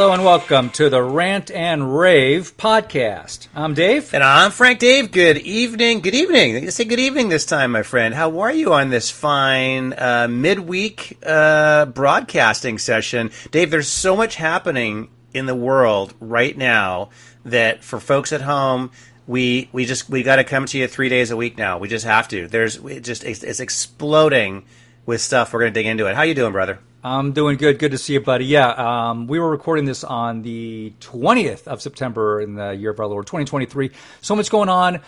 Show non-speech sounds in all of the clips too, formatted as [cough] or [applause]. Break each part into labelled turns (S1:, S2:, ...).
S1: Hello and welcome to the Rant and Rave podcast. I'm Dave.
S2: And I'm Frank Dave. Good evening. Good evening. You say good evening this time, my friend. How are you on this fine uh, midweek uh, broadcasting session? Dave, there's so much happening in the world right now that for folks at home, we we just we got to come to you three days a week now. We just have to. There's it just it's, it's exploding with stuff. We're going to dig into it. How you doing, brother?
S1: I'm doing good. Good to see you, buddy. Yeah, um, we were recording this on the 20th of September in the year of our Lord 2023. So much going on. Uh,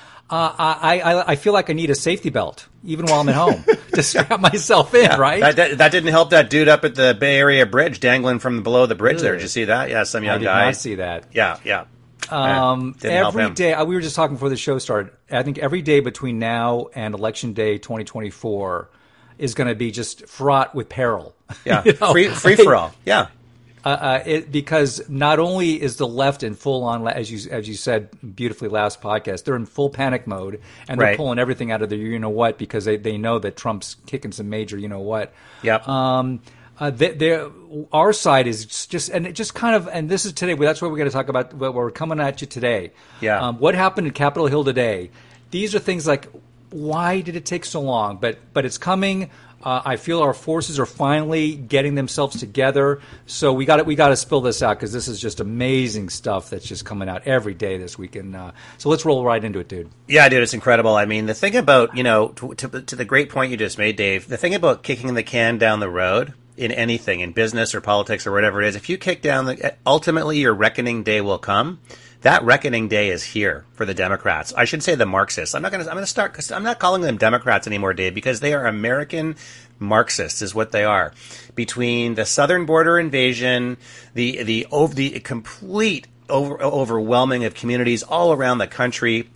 S1: I, I I feel like I need a safety belt even while I'm at home [laughs] to strap myself in.
S2: Yeah,
S1: right?
S2: That, that, that didn't help that dude up at the Bay Area Bridge dangling from below the bridge there. Did you see that? Yeah, some
S1: I
S2: young
S1: did
S2: guy.
S1: not see that.
S2: Yeah, yeah.
S1: Um,
S2: didn't help him.
S1: day, uh, we were just talking before the show started. I think every day between now and Election Day 2024 is going to be just fraught with peril. [laughs]
S2: Yeah, [laughs]
S1: You know?
S2: free [laughs] free for all. Yeah,
S1: uh, uh, it, because not only is the left in full on, as you as you said beautifully last podcast, they're in full panic mode and they're
S2: Right.
S1: pulling everything out of their you know what because they, they know that Trump's kicking some major you know what.
S2: Yep.
S1: Um, uh, they, our side is just and it just kind of and this is today. That's what we're going to talk about. What we're coming at you today.
S2: Yeah.
S1: Um, what happened in Capitol Hill today? These are things like why did it take so long? But but it's coming. Uh, I feel our forces are finally getting themselves together. So we got we got to spill this out because this is just amazing stuff that's just coming out every day this week. And uh, so let's roll right into it, dude.
S2: yeah, dude, it's incredible. I mean, the thing about you know to, to, to the great point you just made, Dave. The thing about kicking the can down the road in anything, in business or politics or whatever it is, if you kick down the, ultimately your reckoning day will come. That reckoning day is here for the Democrats. I should say the Marxists. I'm not going to. I'm going to start. Cause I'm not calling them Democrats anymore, Dave, because they are American Marxists, is what they are. Between the southern border invasion, the the over the complete over, overwhelming of communities all around the country,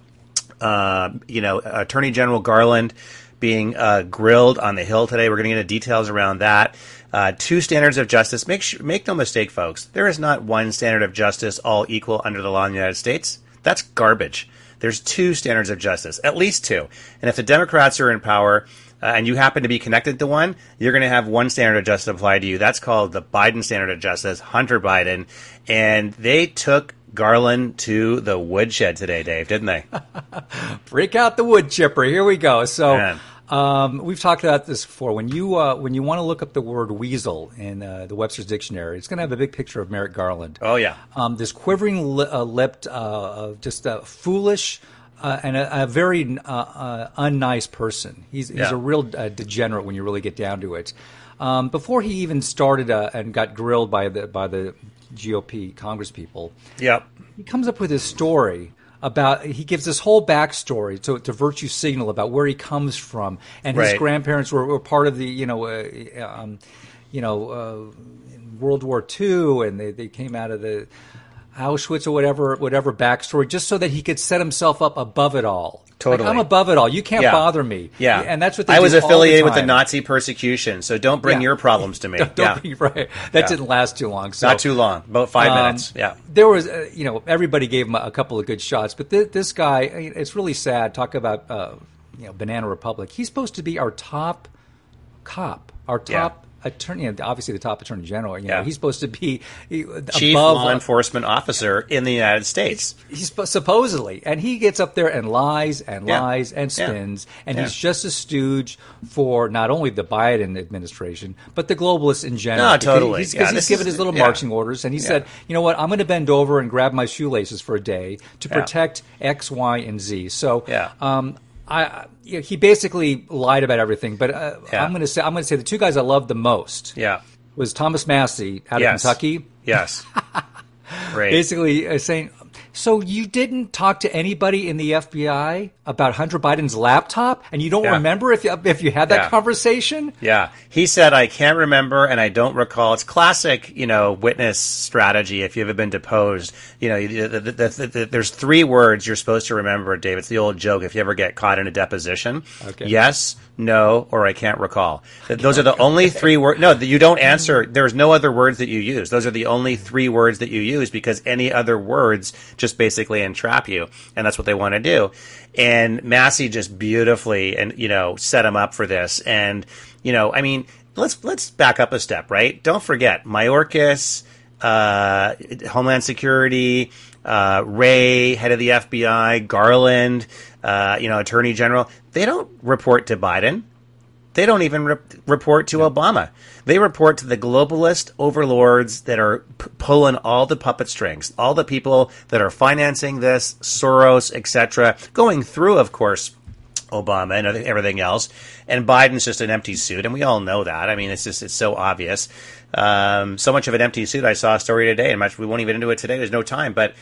S2: uh, you know, Attorney General Garland being uh, grilled on the Hill today. We're going to get into details around that. Uh, two standards of justice. Make sh- make no mistake, folks. There is not one standard of justice all equal under the law in the United States. That's garbage. There's two standards of justice, at least two. And if the Democrats are in power uh, and you happen to be connected to one, you're going to have one standard of justice applied to you. That's called the Biden standard of justice, Hunter Biden. And they took Garland to the woodshed today, Dave, didn't they? [laughs]
S1: break out the wood chipper. Here we go. So
S2: Man.
S1: Um, we've talked about this before. When you uh, when you want to look up the word weasel in uh, the Webster's dictionary, it's going to have a big picture of Merrick Garland.
S2: Oh, yeah.
S1: um, this quivering li- uh, lipped, uh, just a foolish. Uh, and a, a very uh, uh, unnice person. He's, he's
S2: Yeah.
S1: a real uh, degenerate when you really get down to it. Um, before he even started uh, and got grilled by the by the GOP Congress people,
S2: Yep.
S1: he comes up with his story about he gives this whole backstory to, to virtue signal about where he comes from and his
S2: Right.
S1: grandparents were, were part of the you know uh, um, you know uh, World War II and they, they came out of the Auschwitz or whatever whatever backstory just so that he could set himself up above it all. Like,
S2: Totally.
S1: I'm above it all. You can't
S2: Yeah.
S1: bother me.
S2: Yeah,
S1: and that's what they
S2: I was affiliated with the. Nazi persecution, so don't bring
S1: Yeah.
S2: your problems to [laughs] me.
S1: Don't
S2: yeah,
S1: be right. That didn't last too long. So
S2: not too long, about five
S1: um,
S2: minutes. Yeah,
S1: There was, uh, you know, everybody gave him a, a couple of good shots, but th- this guy, it's really sad. Talk about, uh, you know, Banana Republic. He's supposed to be our top cop, our top attorney, and obviously the top attorney general. You know,
S2: Yeah.
S1: he's supposed to be he-
S2: chief
S1: above
S2: law enforcement officer in the United States.
S1: He's sp- supposedly, and he gets up there and lies and
S2: Yeah.
S1: lies and
S2: Yeah.
S1: spins, and
S2: Yeah.
S1: he's just a stooge for not only the Biden administration but the globalists in general.
S2: No,
S1: Because. He's, he's given
S2: is-
S1: his little marching orders, and he said, "You know what? I'm going to bend over and grab my shoelaces for a day to protect X, Y, and Z." So,
S2: Yeah.
S1: um, I, you know, he basically lied about everything. But uh,
S2: Yeah.
S1: I'm going to say, I'm going to say the two guys I loved the most
S2: Yeah.
S1: was Thomas Massie out
S2: Yes.
S1: of Kentucky
S2: Yes. [laughs] Great.
S1: basically uh, saying, "So you didn't talk to anybody in the FBI about Hunter Biden's laptop, and you don't
S2: Yeah.
S1: remember if you, if you had that
S2: Yeah.
S1: conversation?"
S2: Yeah, he said, "I can't remember and I don't recall." It's classic, you know, witness strategy. If you've ever been deposed, you know, you- the, the, the, the, there's three words you're supposed to remember, Dave. It's the old joke. If you ever get caught in a deposition,
S1: Okay.
S2: yes, no, or I can't recall. Those are the only three words. No, you don't answer. There's no other words that you use. Those are the only three words that you use because any other words just basically entrap you, and that's what they want to do. And Massie just beautifully and you know set him up for this. And you know, I mean, let's let's back up a step, right? Don't forget Mayorkas. uh, Homeland Security, uh, Wray, head of the FBI, Garland, uh, you know, Attorney General, they don't report to Biden. They don't even re- report to Obama. They report to the globalist overlords that are p- pulling all the puppet strings, all the people that are financing this, Soros, etc., going through, of course, Obama and everything else. And Biden's just an empty suit, and we all know that. I mean, it's just it's so obvious. Um, so much of an empty suit. I saw a story today, and much we won't even into it today. There's no time, but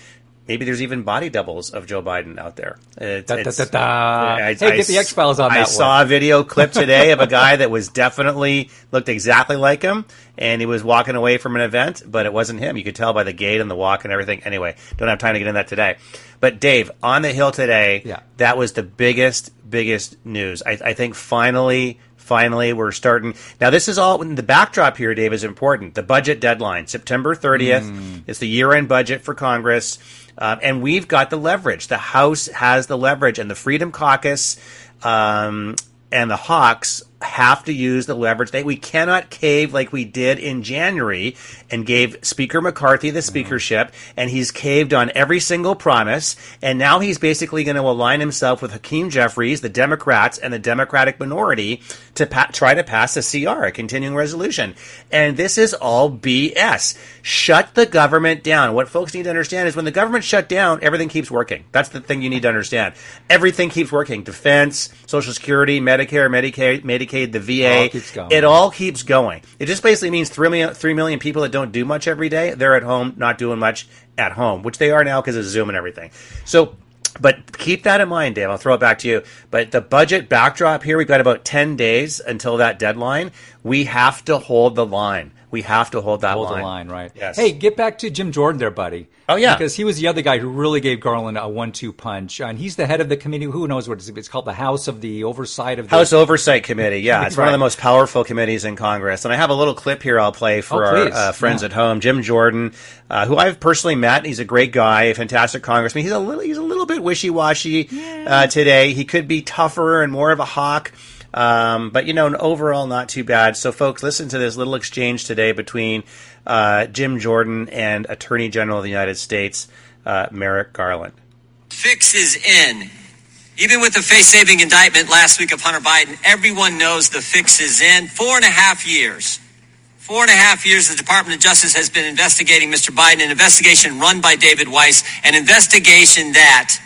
S2: maybe there's even body doubles of Joe Biden out there.
S1: It's, da, da, da, I, hey, I, get the X Files on
S2: I
S1: that. I
S2: saw a video [laughs] clip today of a guy that was definitely looked exactly like him, and he was walking away from an event, but it wasn't him. You could tell by the gait and the walk and everything. Anyway, don't have time to get into that today. But Dave, on the Hill today,
S1: yeah.
S2: that was the biggest, biggest news. I, I think finally finally we're starting now this is all in the backdrop here dave is important the budget deadline september 30th mm. is the year-end budget for congress um, and we've got the leverage. The House has the leverage, and the Freedom Caucus um, and the Hawks have to use the leverage. They, we cannot cave like we did in January and gave Speaker McCarthy the speakership, and he's caved on every single promise. And now he's basically going to align himself with Hakeem Jeffries, the Democrats, and the Democratic minority to pa- try to pass a CR, a continuing resolution. And this is all BS. Shut the government down. What folks need to understand is when the government shut down, everything keeps working. That's the thing you need to understand. Everything keeps working. Defense, Social Security, Medicare, Medicaid, Medicaid, the VA.
S1: It all,
S2: it all keeps going. It just basically means 3 million, 3 million people that don't do much every day, they're at home not doing much at home, which they are now because of Zoom and everything. So but keep that in mind, Dave. I'll throw it back to you. But the budget backdrop here, we've got about 10 days until that deadline. We have to hold the line. We have to hold that
S1: hold
S2: line.
S1: the line, right?
S2: Yes.
S1: Hey, get back to Jim Jordan there, buddy.
S2: Oh yeah,
S1: because he was the other guy who really gave Garland a one-two punch, and he's the head of the committee. Who knows what it's, it's called? The House of the Oversight of the
S2: House Oversight Committee. Yeah, it's right. one of the most powerful committees in Congress. And I have a little clip here I'll play for
S1: oh,
S2: our uh, friends yeah. at home. Jim Jordan, uh, who I've personally met, he's a great guy, a fantastic congressman. He's a little, he's a little bit wishy-washy yeah. uh, today. He could be tougher and more of a hawk. Um, but you know, overall, not too bad. So, folks, listen to this little exchange today between uh, Jim Jordan and Attorney General of the United States uh, Merrick Garland.
S3: Fix is in. Even with the face saving indictment last week of Hunter Biden, everyone knows the fix is in. Four and a half years. Four and a half years, the Department of Justice has been investigating Mr. Biden, an investigation run by David Weiss, an investigation that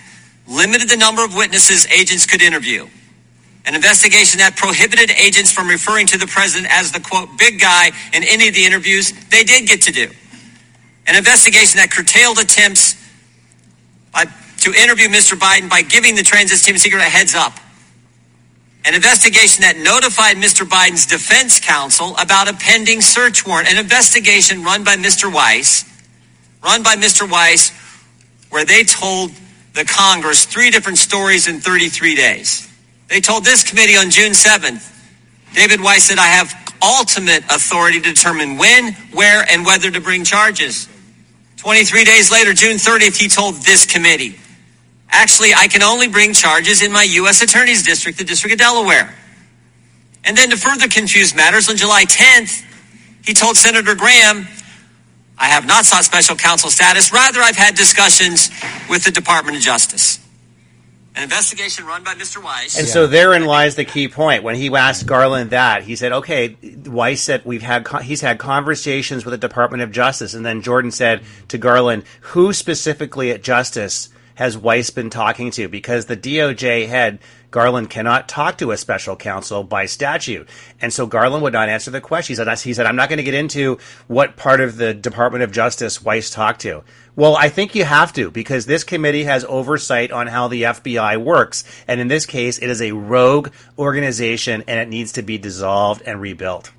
S3: limited the number of witnesses agents could interview an investigation that prohibited agents from referring to the president as the quote big guy in any of the interviews they did get to do. An investigation that curtailed attempts by, to interview Mr. Biden by giving the transit team secret a heads up. An investigation that notified Mr. Biden's defense counsel about a pending search warrant. An investigation run by Mr. Weiss, run by Mr. Weiss, where they told the Congress three different stories in 33 days. They told this committee on June 7th, David Weiss said, I have ultimate authority to determine when, where, and whether to bring charges. 23 days later, June 30th, he told this committee, actually, I can only bring charges in my U.S. Attorney's District, the District of Delaware. And then to further confuse matters, on July 10th, he told Senator Graham, I have not sought special counsel status. Rather, I've had discussions with the Department of Justice. An investigation run by Mr. Weiss.
S2: And yeah. so therein lies the key point. When he asked Garland that, he said, "Okay." Weiss said, "We've had he's had conversations with the Department of Justice." And then Jordan said to Garland, "Who specifically at Justice has Weiss been talking to?" Because the DOJ head Garland cannot talk to a special counsel by statute. And so Garland would not answer the question. He said, he said, I'm not going to get into what part of the Department of Justice Weiss talked to. Well, I think you have to because this committee has oversight on how the FBI works. And in this case, it is a rogue organization and it needs to be dissolved and rebuilt.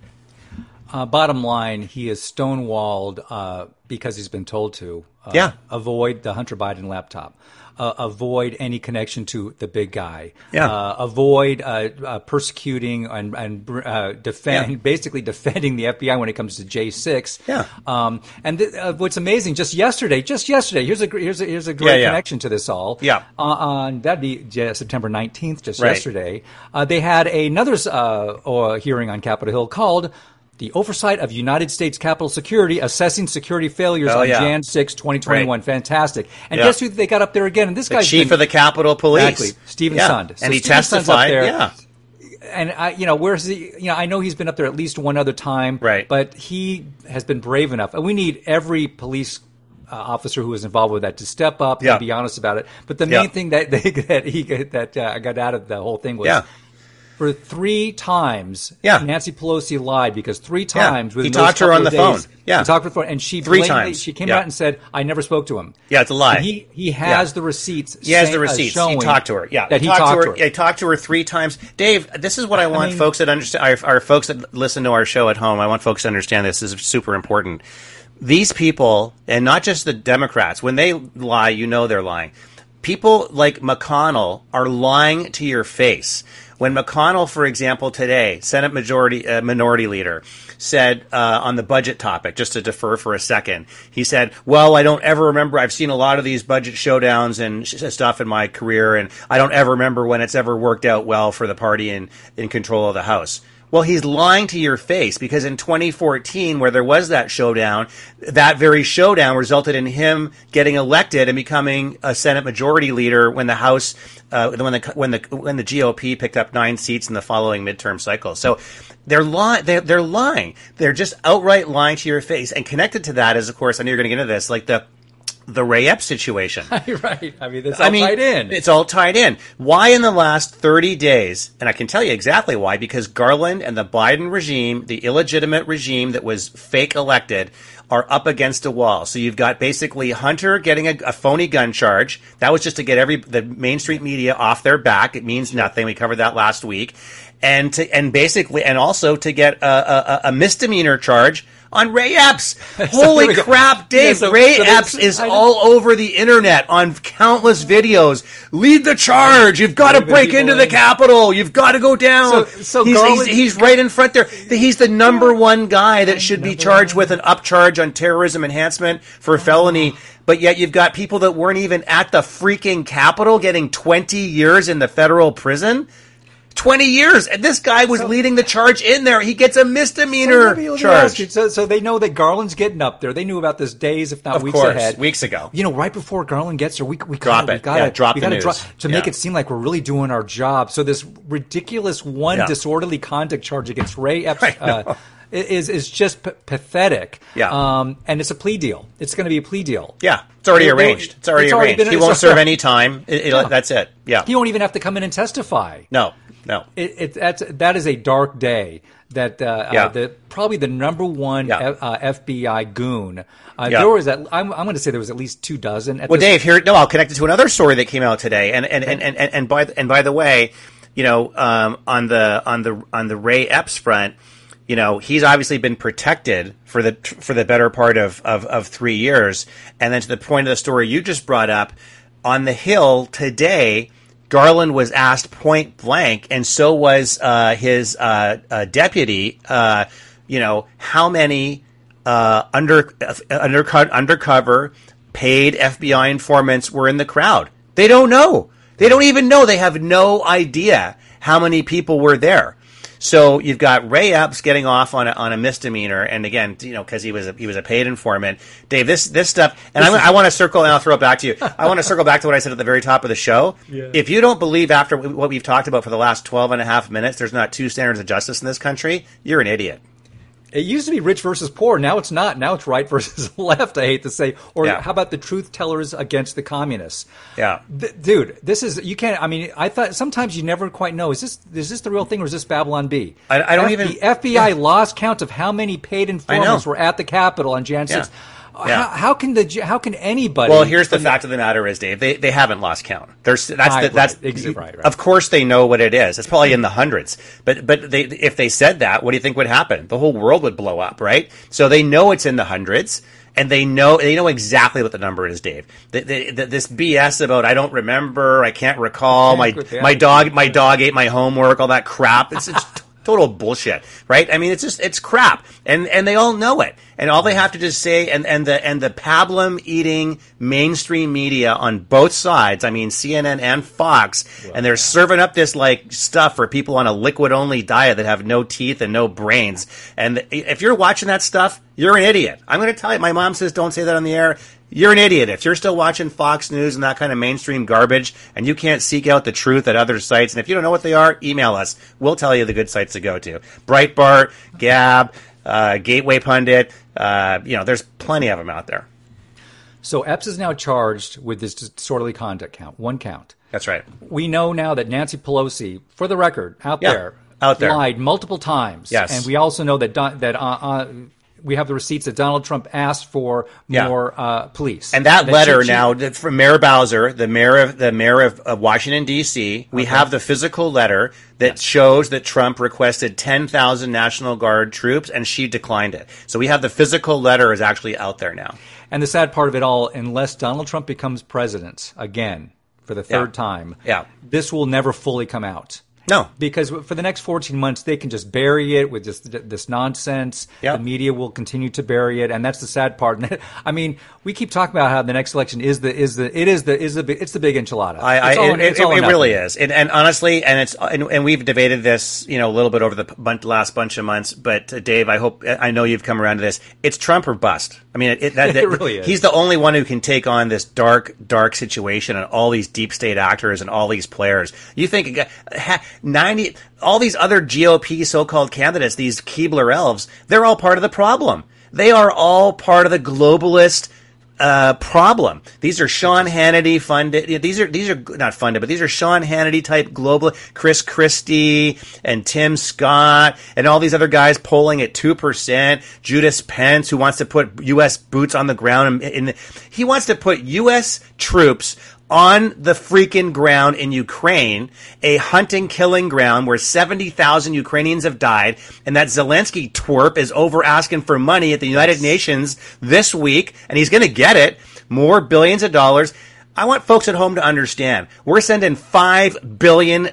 S1: Uh, bottom line, he is stonewalled uh, because he's been told to. Uh,
S2: yeah.
S1: Avoid the Hunter Biden laptop uh, avoid any connection to the big guy.
S2: Yeah.
S1: Uh, avoid uh, uh persecuting and, and uh, defend,
S2: yeah.
S1: basically defending the FBI when it comes to J
S2: six. Yeah.
S1: Um, and th- uh, what's amazing, just yesterday, just yesterday, here's a here's a, here's a great
S2: yeah,
S1: connection to this all.
S2: Yeah.
S1: on that'd be September nineteenth, just right. yesterday, they had another hearing on Capitol Hill called the oversight of United States Capitol security, assessing security failures
S2: Oh,
S1: on
S2: yeah.
S1: Jan 6, 2021.
S2: Right.
S1: Fantastic. And
S2: Yeah.
S1: guess who they got up there again? And this
S2: The
S1: guy's
S2: chief
S1: been-
S2: of the Capitol Police,
S1: Exactly, Steven
S2: yeah.
S1: Sund. So
S2: and he
S1: Steven
S2: testified.
S1: there.
S2: Yeah,
S1: and I, you know, where's he? You know, I know he's been up there at least one other time,
S2: Right.
S1: But he has been brave enough, and we need every police uh, officer who is involved with that to step up
S2: Yeah.
S1: and be honest about it. But the main thing that [laughs] they, that he that uh, got out of the whole thing was.
S2: Yeah.
S1: For three times,
S2: Yeah.
S1: Nancy Pelosi lied because three
S2: Yeah.
S1: times
S2: He
S1: within
S2: talked
S1: those
S2: to her on the
S1: days,
S2: phone. Yeah.
S1: he talked to her, and she
S2: Three times.
S1: She came
S2: Yeah.
S1: out and said, "I never spoke to him."
S2: Yeah, it's a lie.
S1: And he he has
S2: Yeah.
S1: the receipts.
S2: He has the
S1: uh,
S2: receipts. he talked to her. Yeah,
S1: that he
S2: talked,
S1: talked
S2: to her. He talked to her three times. Dave, this is what I want
S1: mean-
S2: folks that understand. Our, our folks that listen to our show at home. I want folks to understand this. This is super important. These people, and not just the Democrats, when they lie, you know they're lying. People like McConnell are lying to your face. When McConnell, for example, today, Senate Majority uh, Minority Leader, said uh, on the budget topic, just to defer for a second, he said, "Well, I don't ever remember. I've seen a lot of these budget showdowns and sh- stuff in my career, and I don't ever remember when it's ever worked out well for the party in in control of the House." Well, he's lying to your face because in 2014, where there was that showdown, that very showdown resulted in him getting elected and becoming a Senate Majority Leader when the House, uh, when the when the when the GOP picked up nine seats in the following midterm cycle. So they're lying. They're, they're lying. They're just outright lying to your face. And connected to that is, of course, I know you're going to get into this, like the the Ray Epps situation. [laughs]
S1: right. I mean, it's all
S2: I mean,
S1: tied in.
S2: It's all tied in. Why in the last 30 days, and I can tell you exactly why, because Garland and the Biden regime, the illegitimate regime that was fake elected, are up against a wall. So you've got basically Hunter getting a, a phony gun charge. That was just to get every the Main Street media off their back. It means nothing. We covered that last week. And to, and basically, and also to get a, a, a misdemeanor charge on Ray Epps. [laughs] Holy
S1: go.
S2: crap, Dave!
S1: Yeah, so-
S2: Ray
S1: so
S2: Epps is all over the internet on countless videos. Lead the charge. You've got to break into the. Capitol. You've got to go down.
S1: So- so
S2: he's,
S1: Garland-
S2: he's, he's right in front there. He's the number one guy that should be charged with an upcharge on terrorism enhancement for felony. But yet you've got people that weren't even at the freaking Capitol getting 20 years in the federal prison. 20 years. And this guy was leading the charge in there. He gets a misdemeanor
S1: Let me- let me ask you,
S2: charge.
S1: So, so they know that Garland's getting up there. They knew about this days, if not
S2: Of
S1: weeks
S2: course,
S1: ahead.
S2: weeks ago.
S1: You know, right before Garland gets there, we we
S2: Drop
S1: gotta,
S2: it.
S1: We gotta,
S2: Yeah, drop
S1: we
S2: the
S1: gotta
S2: news.
S1: drop to make
S2: Yeah.
S1: it seem like we're really doing our job. So this ridiculous one
S2: Yeah.
S1: disorderly conduct charge against Ray Epps. Uh, is is just p- pathetic.
S2: Yeah.
S1: Um, and it's a plea deal. It's going to be a plea deal.
S2: Yeah, it's already
S1: they-
S2: arranged. It's already
S1: it's already
S2: arranged.
S1: been-
S2: he won't serve any time. It- it-
S1: Yeah.
S2: That's it. Yeah.
S1: He won't even have to come in and testify.
S2: No, no.
S1: It, it, that's that is a dark day. That uh,
S2: Yeah.
S1: uh, the probably the number one
S2: Yeah.
S1: F, uh, FBI goon. Uh,
S2: Yeah.
S1: There was at, I'm, I'm going to say there was at least two dozen. At
S2: Well, Dave, here. No, I'll connect it to another story that came out today. And and and and, and, and by and by the way, you know, um, on the on the on the Ray Epps front, you know, he's obviously been protected for the for the better part of of, of three years. And then to the point of the story you just brought up, on the Hill today. Garland was asked point blank, and so was uh, his uh, uh, deputy. Uh, you know, how many uh, under uh, undercut undercover paid FBI informants were in the crowd? They don't know. They don't even know. They have no idea how many people were there. So you've got Ray Epps getting off on a, on a misdemeanor, and again, you know, because he was a, he was a paid informant. Dave, this this stuff, and I, I want to circle, and I'll throw it back to you. I want to circle back to what I said at the very top of the show. If you don't believe after what we've talked about for the last 12 and a half minutes, there's not two standards of justice in this country. You're an idiot.
S1: It used to be rich versus poor. Now it's not. Now it's right [laughs] versus left. I hate to say. Or
S2: Yeah.
S1: how about the truth tellers against the communists?
S2: Yeah.
S1: Th- dude, this is you can't. I mean, I thought sometimes you never quite know. Is this is this the real thing or is this Babylon Bee?
S2: I- I don't
S1: F-
S2: even-
S1: The FBI lost count of how many paid informants were at the Capitol on Jan 6th.
S2: Yeah.
S1: How, how can the how can anybody?
S2: Well, here's the fact of the matter is, Dave, they, they haven't lost count. There's that's the, that's
S1: right. Ex- right, right.
S2: of course they know what it is. It's probably in the hundreds. But but they if they said that, what do you think would happen? The whole world would blow up, right? So they know it's in the hundreds. And they know they know exactly what the number is, Dave. The, the, the, this BS about I don't remember, I can't recall, my my dog my dog ate my homework, all that crap. It's, it's [laughs] total bullshit, right? I mean, it's just it's crap, and and they all know it, and all they have to just say, and and the and the pablum eating mainstream media on both sides, I mean CNN and Fox, and they're serving up this like stuff for people on a liquid only diet that have no teeth and no brains, and if you're watching that stuff, you're an idiot. I'm going to tell you, my mom says don't say that on the air. You're an idiot if you're still watching Fox News and that kind of mainstream garbage and you can't seek out the truth at other sites. And if you don't know what they are, email us. We'll tell you the good sites to go to. Breitbart, Gab, uh, Gateway Pundit. Uh, you know, there's plenty of them out there.
S1: So Epps is now charged with this disorderly conduct count, one count.
S2: That's right.
S1: We know now that Nancy Pelosi, for the record, out
S2: Yeah,
S1: there,
S2: out there.
S1: lied multiple times.
S2: Yes.
S1: and we also know that Don, that uh, uh, we have the receipts that Donald Trump asked for
S2: Yeah.
S1: more uh, police.
S2: And that,
S1: she-
S2: letter
S1: she-
S2: now that from Mayor Bowser, the mayor of the mayor of, of Washington D.C., we have the physical letter that shows that Trump requested 10,000 National Guard troops and she declined it. So we have the physical letter is actually out there now.
S1: And the sad part of it all, unless Donald Trump becomes president again for the third
S2: Yeah.
S1: time,
S2: Yeah.
S1: this will never fully come out.
S2: No.
S1: Because for the next 14 months, they can just bury it with just this nonsense.
S2: Yeah.
S1: The media will continue to bury it, and that's the sad part. [laughs] I mean, we keep talking about how the next election is the is the it is the is the it's the big enchilada.
S2: I, I,
S1: all-
S2: it, it, it really is, and, and honestly, and it's and, and we've debated this, you know, a little bit over the last bunch of months. But uh, Dave, I hope I know you've come around to this. It's Trump or bust. I mean, it, it, [laughs] that,
S1: It really is.
S2: He's the only one who can take on this dark, dark situation and all these deep state actors and all these players. You think ninety, all these other GOP so-called candidates, these Keebler elves, they're all part of the problem. They are all part of the globalist uh, problem. These are Sean Hannity funded. yeah, These are these are not funded, but these are Sean Hannity type global. Chris Christie and Tim Scott and all these other guys polling at two percent. Judas Pence, who wants to put U.S. boots on the ground, in he wants to put U.S. troops on the freaking ground in Ukraine, a hunting killing ground where 70,000 Ukrainians have died, and that Zelensky twerp is over asking for money at the United Nations this week, and he's going to get it. More billions of dollars. I want folks at home to understand. We're sending $5 billion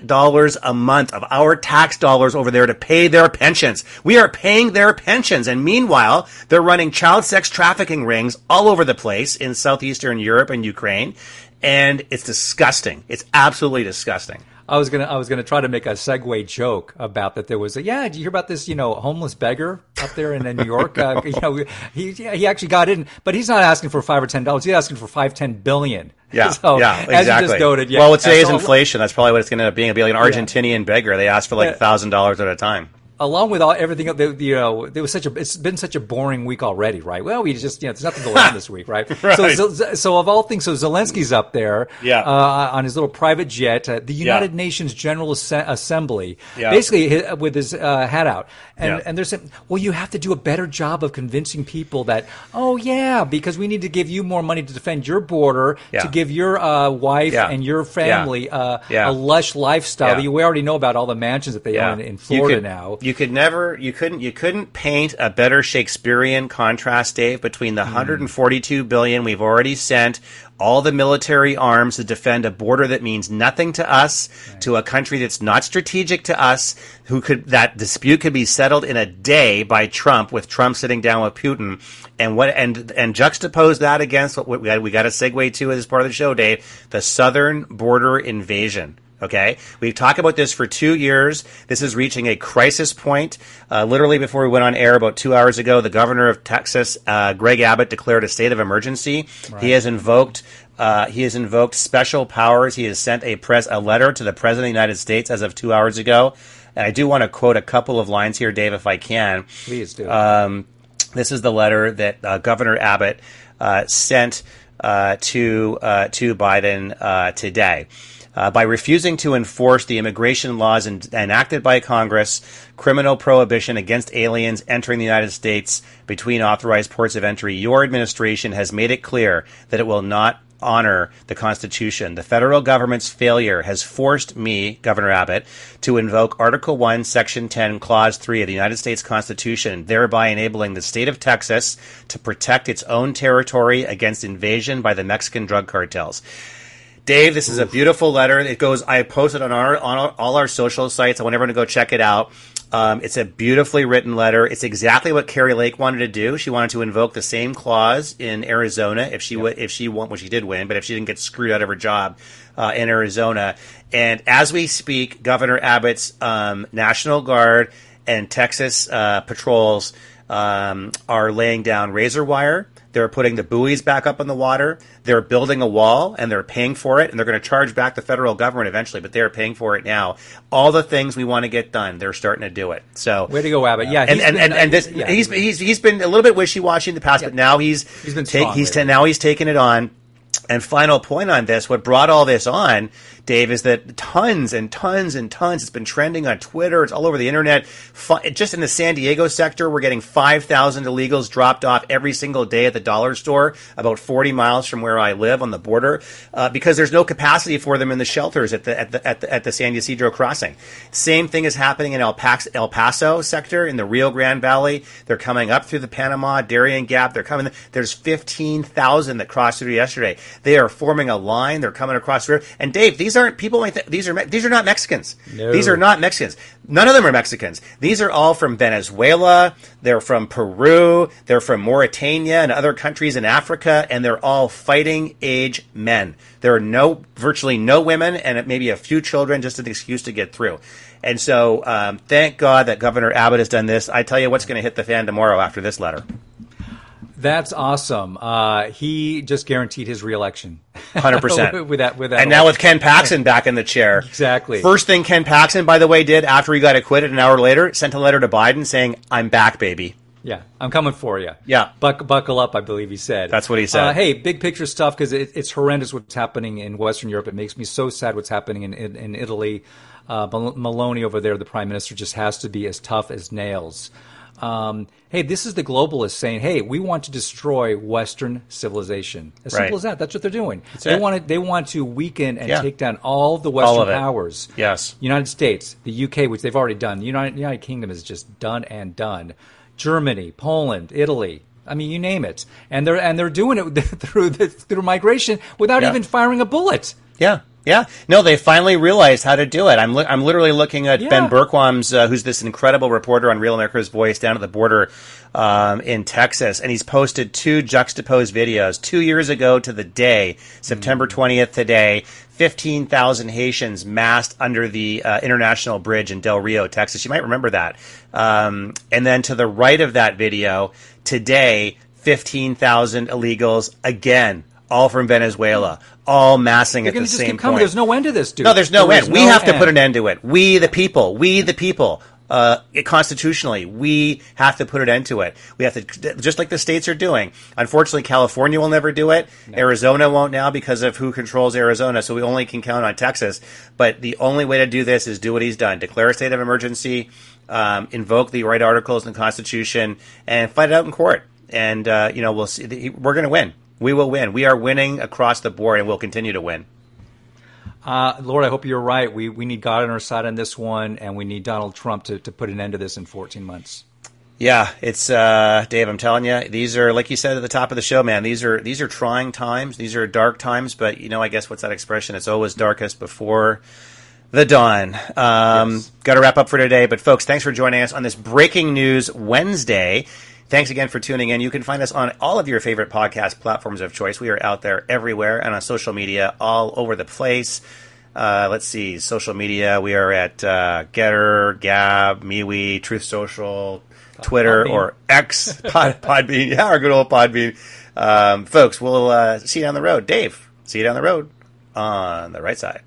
S2: a month of our tax dollars over there to pay their pensions. We are paying their pensions. And meanwhile, they're running child sex trafficking rings all over the place in Southeastern Europe and Ukraine. And it's disgusting. It's absolutely disgusting.
S1: I was gonna I was gonna try to make a segue joke about that. There was a yeah. Did you hear about this? You know, homeless beggar up there in, uh, New York. [laughs] Uh, you know, he yeah, he actually got in, but he's not asking for five or ten dollars. He's asking for five ten billion.
S2: Yeah, [laughs]
S1: So,
S2: yeah, exactly.
S1: noted, yeah.
S2: Well, with today's
S1: So,
S2: inflation, that's probably what it's going to end up being. It'll be like an Argentinian beggar. They ask for like
S1: Yeah.
S2: thousand dollars at a time.
S1: Along with all everything, you know, there was such a. It's been such a boring week already, right? Well, we just you know, there's nothing going on this week, right? [laughs]
S2: Right.
S1: So, so, so of all things, so Zelensky's up there,
S2: Yeah.
S1: uh, on his little private jet, uh, the United
S2: Yeah.
S1: Nations General Asse- Assembly,
S2: Yeah.
S1: basically with his uh, hat out, and
S2: Yeah.
S1: and they're saying, well, you have to do a better job of convincing people that, oh yeah, because we need to give you more money to defend your border,
S2: Yeah.
S1: to give your uh, wife and your family uh,
S2: Yeah.
S1: a lush lifestyle.
S2: Yeah.
S1: That you, we already know about all the mansions that they own in Florida
S2: could,
S1: now.
S2: You could never, you couldn't, you couldn't paint a better Shakespearean contrast, Dave, between the hmm. 142 billion we've already sent, all the military arms to defend a border that means nothing to us, to a country that's not strategic to us, who could that dispute could be settled in a day by Trump, with Trump sitting down with Putin, and what and and juxtapose that against what we got, we got to segue to as part of the show, Dave, the southern border invasion. Okay, we've talked about this for two years. This is reaching a crisis point. Uh, literally, before we went on air about two hours ago, the governor of Texas, uh, Greg Abbott, declared a state of emergency. He has invoked. Uh, he has invoked special powers. He has sent a press a letter to the president of the United States as of two hours ago. And I do want to quote a couple of lines here, Dave, if I can.
S1: Please do.
S2: Um, this is the letter that uh, Governor Abbott uh, sent uh, to uh, to Biden uh, today. Uh, by refusing to enforce the immigration laws en- enacted by Congress, criminal prohibition against aliens entering the United States between authorized ports of entry, your administration has made it clear that it will not honor the Constitution. The federal government's failure has forced me, Governor Abbott, to invoke Article 1, Section 10, Clause 3 of the United States Constitution, thereby enabling the state of Texas to protect its own territory against invasion by the Mexican drug cartels. Dave, this is a beautiful letter. It goes. I posted on our on our- all our social sites. I want everyone to go check it out. Um, it's a beautifully written letter. It's exactly what Kari Lake wanted to do. She wanted to invoke the same clause in Arizona if she would, if she won, well, she did win, but if she didn't get screwed out of her job uh, in Arizona. And as we speak, Governor Abbott's um, National Guard and Texas uh, patrols um, are laying down razor wire. They're putting the buoys back up in the water. They're building a wall and they're paying for it and they're going to charge back the federal government eventually, but they're paying for it now. All the things we want to get done, they're starting to do it. So
S1: way to go, Abbott! Yeah,
S2: and and, and, and this, yeah, he's he's he's been a little bit wishy washy in the past, yeah. but now he's
S1: he's been take,
S2: he's now he's taken it on. And final point on this, what brought all this on Dave, is that tons and tons and tons. It's been trending on Twitter. It's all over the internet. Just in the San Diego sector, we're getting 5,000 illegals dropped off every single day at the dollar store, about 40 miles from where I live on the border, uh, because there's no capacity for them in the shelters at the, at the, at the, at the San Ysidro crossing. Same thing is happening in El El Paso sector in the Rio Grande Valley. They're coming up through the Panama, Darien Gap. They're coming. There's 15,000 that crossed through yesterday. They are forming a line. They're coming across the river. And Dave, these aren't people. Might th- these are these are not Mexicans.
S1: No.
S2: These are not Mexicans. None of them are Mexicans. These are all from Venezuela. They're from Peru. They're from Mauritania and other countries in Africa, and they're all fighting age men. There are no virtually no women, and maybe a few children, just an excuse to get through. And so, um, thank God that Governor Abbott has done this. I tell you what's going to hit the fan tomorrow after this letter.
S1: That's awesome. Uh, he just guaranteed his reelection.
S2: Hundred [laughs] percent
S1: with that. With that.
S2: And now with Ken Paxton back in the chair,
S1: exactly.
S2: First thing Ken Paxton, by the way, did after he got acquitted an hour later, sent a letter to Biden saying, "I'm back, baby."
S1: Yeah, I'm coming for you.
S2: Yeah,
S1: Buck, buckle up. I believe he said.
S2: That's what he said.
S1: Uh, hey, big picture stuff because it, it's horrendous what's happening in Western Europe. It makes me so sad what's happening in in, in Italy. Uh, Meloni over there, the prime minister, just has to be as tough as nails. Um, hey, this is the globalists saying, "Hey, we want to destroy Western civilization." As
S2: right.
S1: simple as that. That's what they're doing.
S2: That's
S1: they
S2: it.
S1: want to, they want to weaken and
S2: Yeah.
S1: take down all the Western
S2: of
S1: powers.
S2: Yes.
S1: United States, the UK, which they've already done. The United, United Kingdom is just done and done. Germany, Poland, Italy. I mean, you name it, and they're and they're doing it [laughs] through the, through migration without
S2: Yeah.
S1: even firing a bullet.
S2: Yeah, yeah. No, they finally realized how to do it. I'm li- I'm literally looking at
S1: Yeah.
S2: Ben Bergquam's, uh, who's this incredible reporter on Real America's Voice down at the border um, in Texas, and he's posted two juxtaposed videos. Two years ago to the day, September 20th today. 15,000 Haitians massed under the uh, International Bridge in Del Rio, Texas. You might remember that. Um, and then to the right of that video, today, 15,000 illegals again, all from Venezuela, all massing at the same point.
S1: There's no end to this, dude.
S2: No, there's no
S1: There
S2: end.
S1: is
S2: we
S1: no
S2: have to put an end to it. We, the people, we, the people, uh, constitutionally, we have to put an end to it. We have to, just like the states are doing. Unfortunately, California will never do it. Arizona won't now because of who controls Arizona. So we only can count on Texas. But the only way to do this is do what he's done: declare a state of emergency, um, invoke the right articles in the Constitution, and fight it out in court. And uh, you know, we'll see. We're going to win. We will win. We are winning across the board, and we'll continue to win.
S1: Uh, Lord, I hope you're right. We we need God on our side on this one, and we need Donald Trump to, to put an end to this in 14 months.
S2: Yeah, it's uh, Dave. I'm telling you, these are like you said at the top of the show, man. These are these are trying times. These are dark times. But you know, I guess what's that expression? It's always darkest before the dawn. Um,
S1: Yes.
S2: Got to wrap up for today. But folks, thanks for joining us on this breaking news Wednesday. Thanks again for tuning in. You can find us on all of your favorite podcast platforms of choice. We are out there everywhere and on social media all over the place. Uh, let's see, social media. We are at uh, Gettr, Gab, MeWe, Truth Social, Twitter,
S1: Podbean.
S2: or X, [laughs] Pod, Podbean. Yeah, our good old Podbean. Um, folks, we'll uh, see you down the road. Dave, see you down the road on the right side.